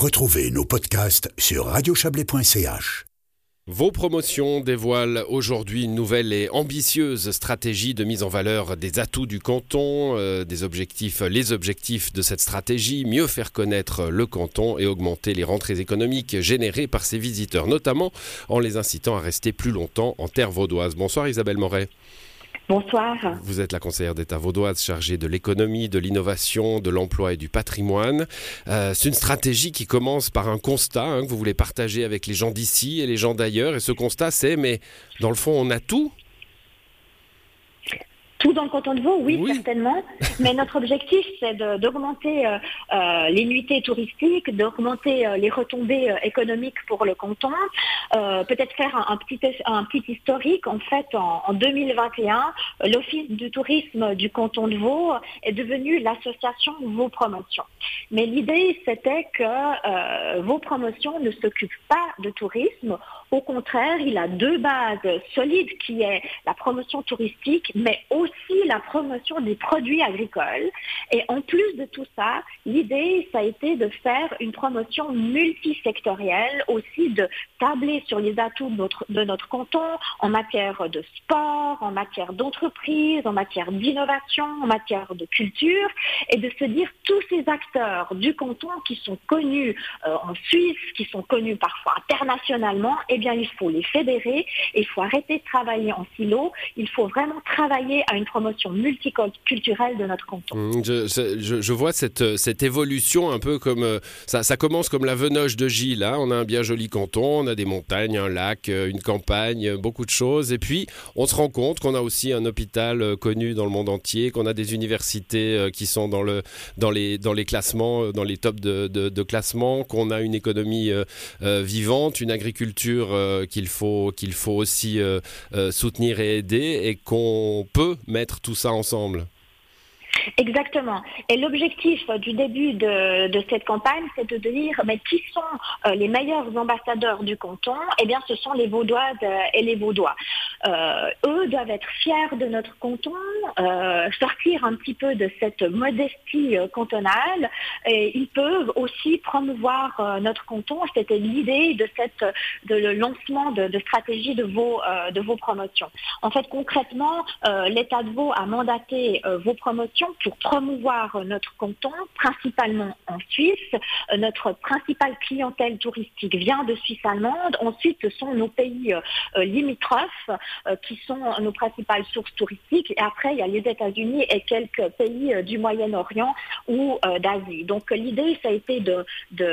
Retrouvez nos podcasts sur radiochablais.ch. Vos promotions dévoilent aujourd'hui une nouvelle et ambitieuse stratégie de mise en valeur des atouts du canton, euh, des objectifs, les objectifs de cette stratégie, mieux faire connaître le canton et augmenter les rentrées économiques générées par ses visiteurs, notamment en les incitant à rester plus longtemps en terre vaudoise. Bonsoir Isabelle Moret. Bonsoir. Vous êtes la conseillère d'État vaudoise chargée de l'économie, de l'innovation, de l'emploi et du patrimoine. Euh, c'est une stratégie qui commence par un constat hein, que vous voulez partager avec les gens d'ici et les gens d'ailleurs. Et ce constat, c'est, mais dans le fond, on a tout tout dans le canton de Vaud, oui, certainement. Mais notre objectif, c'est d'augmenter euh, euh, les nuitées touristiques, d'augmenter euh, les retombées économiques pour le canton. Peut-être faire un, petit, un petit historique. En fait, en, 2021, l'Office du tourisme du canton de Vaud est devenu l'association Vaud Promotion. Mais l'idée, c'était que Vaud Promotion ne s'occupe pas de tourisme. Au contraire, il a deux bases solides qui est la promotion touristique, mais aussi la promotion des produits agricoles. Et en plus de tout ça, l'idée, ça a été de faire une promotion multisectorielle, aussi de tabler sur les atouts de notre, canton en matière de sport, en matière d'entreprise, en matière d'innovation, en matière de culture, et de se dire tous ces acteurs du canton qui sont connus euh, en Suisse, qui sont connus parfois internationalement, et bien, il faut les fédérer, il faut arrêter de travailler en silo, il faut vraiment travailler à une promotion multiculturelle de notre canton. Mmh, je, vois cette, cette, évolution un peu comme... Euh, ça, ça, commence comme la Venoge de Gilles, hein. on a un bien joli canton, on a des montagnes, un lac, euh, une campagne, beaucoup de choses, et puis on se rend compte qu'on a aussi un hôpital euh, connu dans le monde entier, qu'on a des universités qui sont dans, le, dans, les, classements, dans les tops de, de classement, qu'on a une économie vivante, une agriculture euh, qu'il faut, qu'il faut aussi euh, euh, soutenir et aider et qu'on peut mettre tout ça ensemble. Exactement. Et l'objectif du début de, cette campagne, c'est de dire mais qui sont les meilleurs ambassadeurs du canton? Eh bien, ce sont les Vaudoises et les Vaudois. Doivent être fiers de notre canton, euh, sortir un petit peu de cette modestie cantonale, et ils peuvent aussi promouvoir notre canton. C'était l'idée de cette de le lancement de, stratégie de vos de vos promotions. En fait, concrètement, l'État de Vaud a mandaté vos promotions pour promouvoir notre canton, principalement en Suisse. Euh, notre principale clientèle touristique vient de Suisse allemande. Ensuite, ce sont nos pays euh, euh, limitrophes qui sont nos principales sources touristiques. Et après, il y a les États-Unis et quelques pays du Moyen-Orient ou d'Asie. Donc l'idée, ça a été de,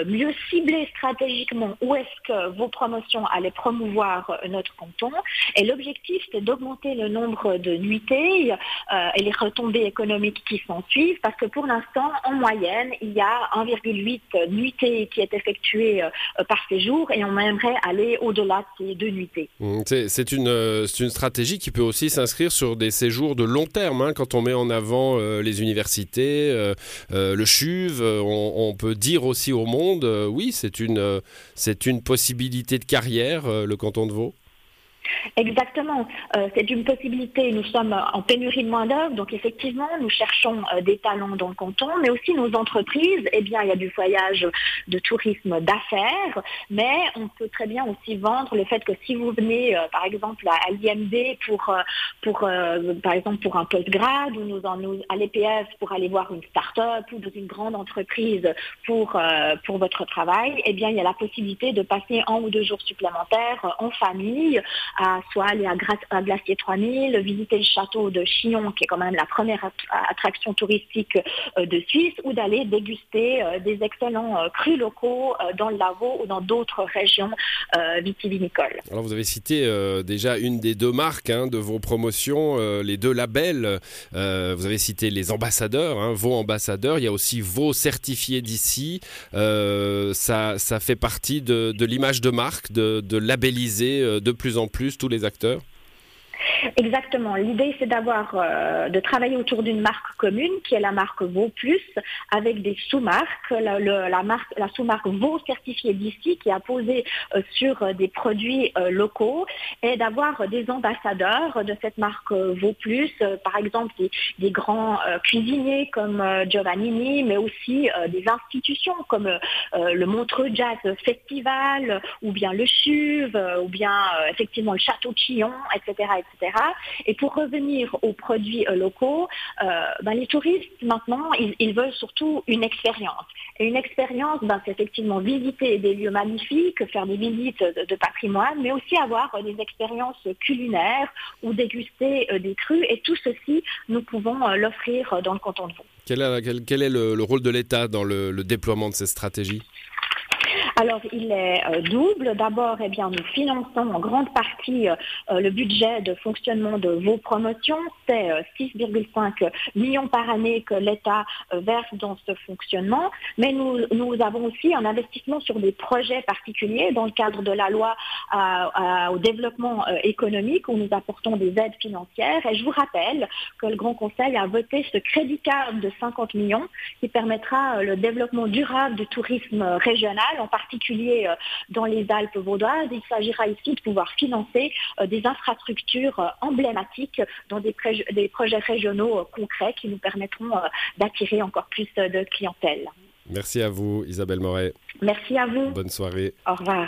mieux cibler stratégiquement où est-ce que vos promotions allaient promouvoir notre canton. Et l'objectif, c'est d'augmenter le nombre de nuitées et les retombées économiques qui s'en suivent, parce que pour l'instant, en moyenne, il y a 1,8 nuitées qui est effectuée euh, par séjour et on aimerait aller au-delà de ces deux nuitées. Mmh, c'est une, euh, une stratégie qui peut aussi s'inscrire sur des séjours de long terme. Hein, quand on met en avant euh, les universités, le CHUV, on, peut dire aussi au monde, oui, c'est une, c'est une possibilité de carrière, le canton de Vaud. Exactement. Euh, c'est une possibilité. Nous sommes en pénurie de main-d'œuvre, donc effectivement, nous cherchons euh, des talents dans le canton, mais aussi nos entreprises. Eh bien, il y a du voyage de tourisme d'affaires, mais on peut très bien aussi vendre le fait que si vous venez, euh, par exemple, à, l'IMD pour, pour par exemple, pour un postgrad ou nous, à l'EPS pour aller voir une start-up ou dans une grande entreprise pour, pour votre travail, eh bien, il y a la possibilité de passer un ou deux jours supplémentaires en famille à soit aller à, Glacier 3000, visiter le château de Chillon, qui est quand même la première attraction touristique euh, de Suisse, ou d'aller déguster euh, des excellents euh, locaux dans le Lavaux ou dans d'autres régions vitivinicoles. Alors vous avez cité déjà une des deux marques hein, de vos promotions, les deux labels. vous avez cité les ambassadeurs, hein, vos ambassadeurs. Il y a aussi vos certifiés d'ici. Ça, ça, fait partie de, l'image de marque, de labelliser de plus en plus tous les acteurs? Exactement. L'idée, c'est d'avoir, euh, de travailler autour d'une marque commune, qui est la marque Vaux Plus, avec des sous-marques. La, marque, la sous-marque Vaux certifiée d'ici, qui a posé euh, sur euh, des produits locaux, et d'avoir des ambassadeurs de cette marque Vaux Plus, par exemple des, grands cuisiniers comme Giovannini, mais aussi des institutions comme le Montreux Jazz Festival, ou bien le CHUV, ou bien effectivement le Château de Chillon, etc. Et pour revenir aux produits euh, locaux, euh, ben, les touristes maintenant, ils, veulent surtout une expérience. Et une expérience, ben, c'est effectivement visiter des lieux magnifiques, faire des visites de, patrimoine, mais aussi avoir des expériences culinaires ou déguster euh, des crus. Et tout ceci, nous pouvons l'offrir dans le canton de Vaud. Quel est, le, rôle de l'État dans le déploiement de ces stratégies? Alors, il est euh, double. D'abord, eh bien, nous finançons en grande partie euh, euh, le budget de fonctionnement de vos promotions. C'est 6,5 millions par année que l'État verse dans ce fonctionnement. Mais nous, nous avons aussi un investissement sur des projets particuliers dans le cadre de la loi au développement économique où nous apportons des aides financières. Et je vous rappelle que le Grand Conseil a voté ce crédit card de 50 millions qui permettra le développement durable du tourisme régional, en particulier euh, dans les Alpes vaudoises. Il s'agira ici de pouvoir financer euh, des infrastructures euh, emblématiques dans des, des projets régionaux concrets qui nous permettront d'attirer encore plus de clientèle. Merci à vous, Isabelle Moret. Merci à vous. Bonne soirée. Au revoir.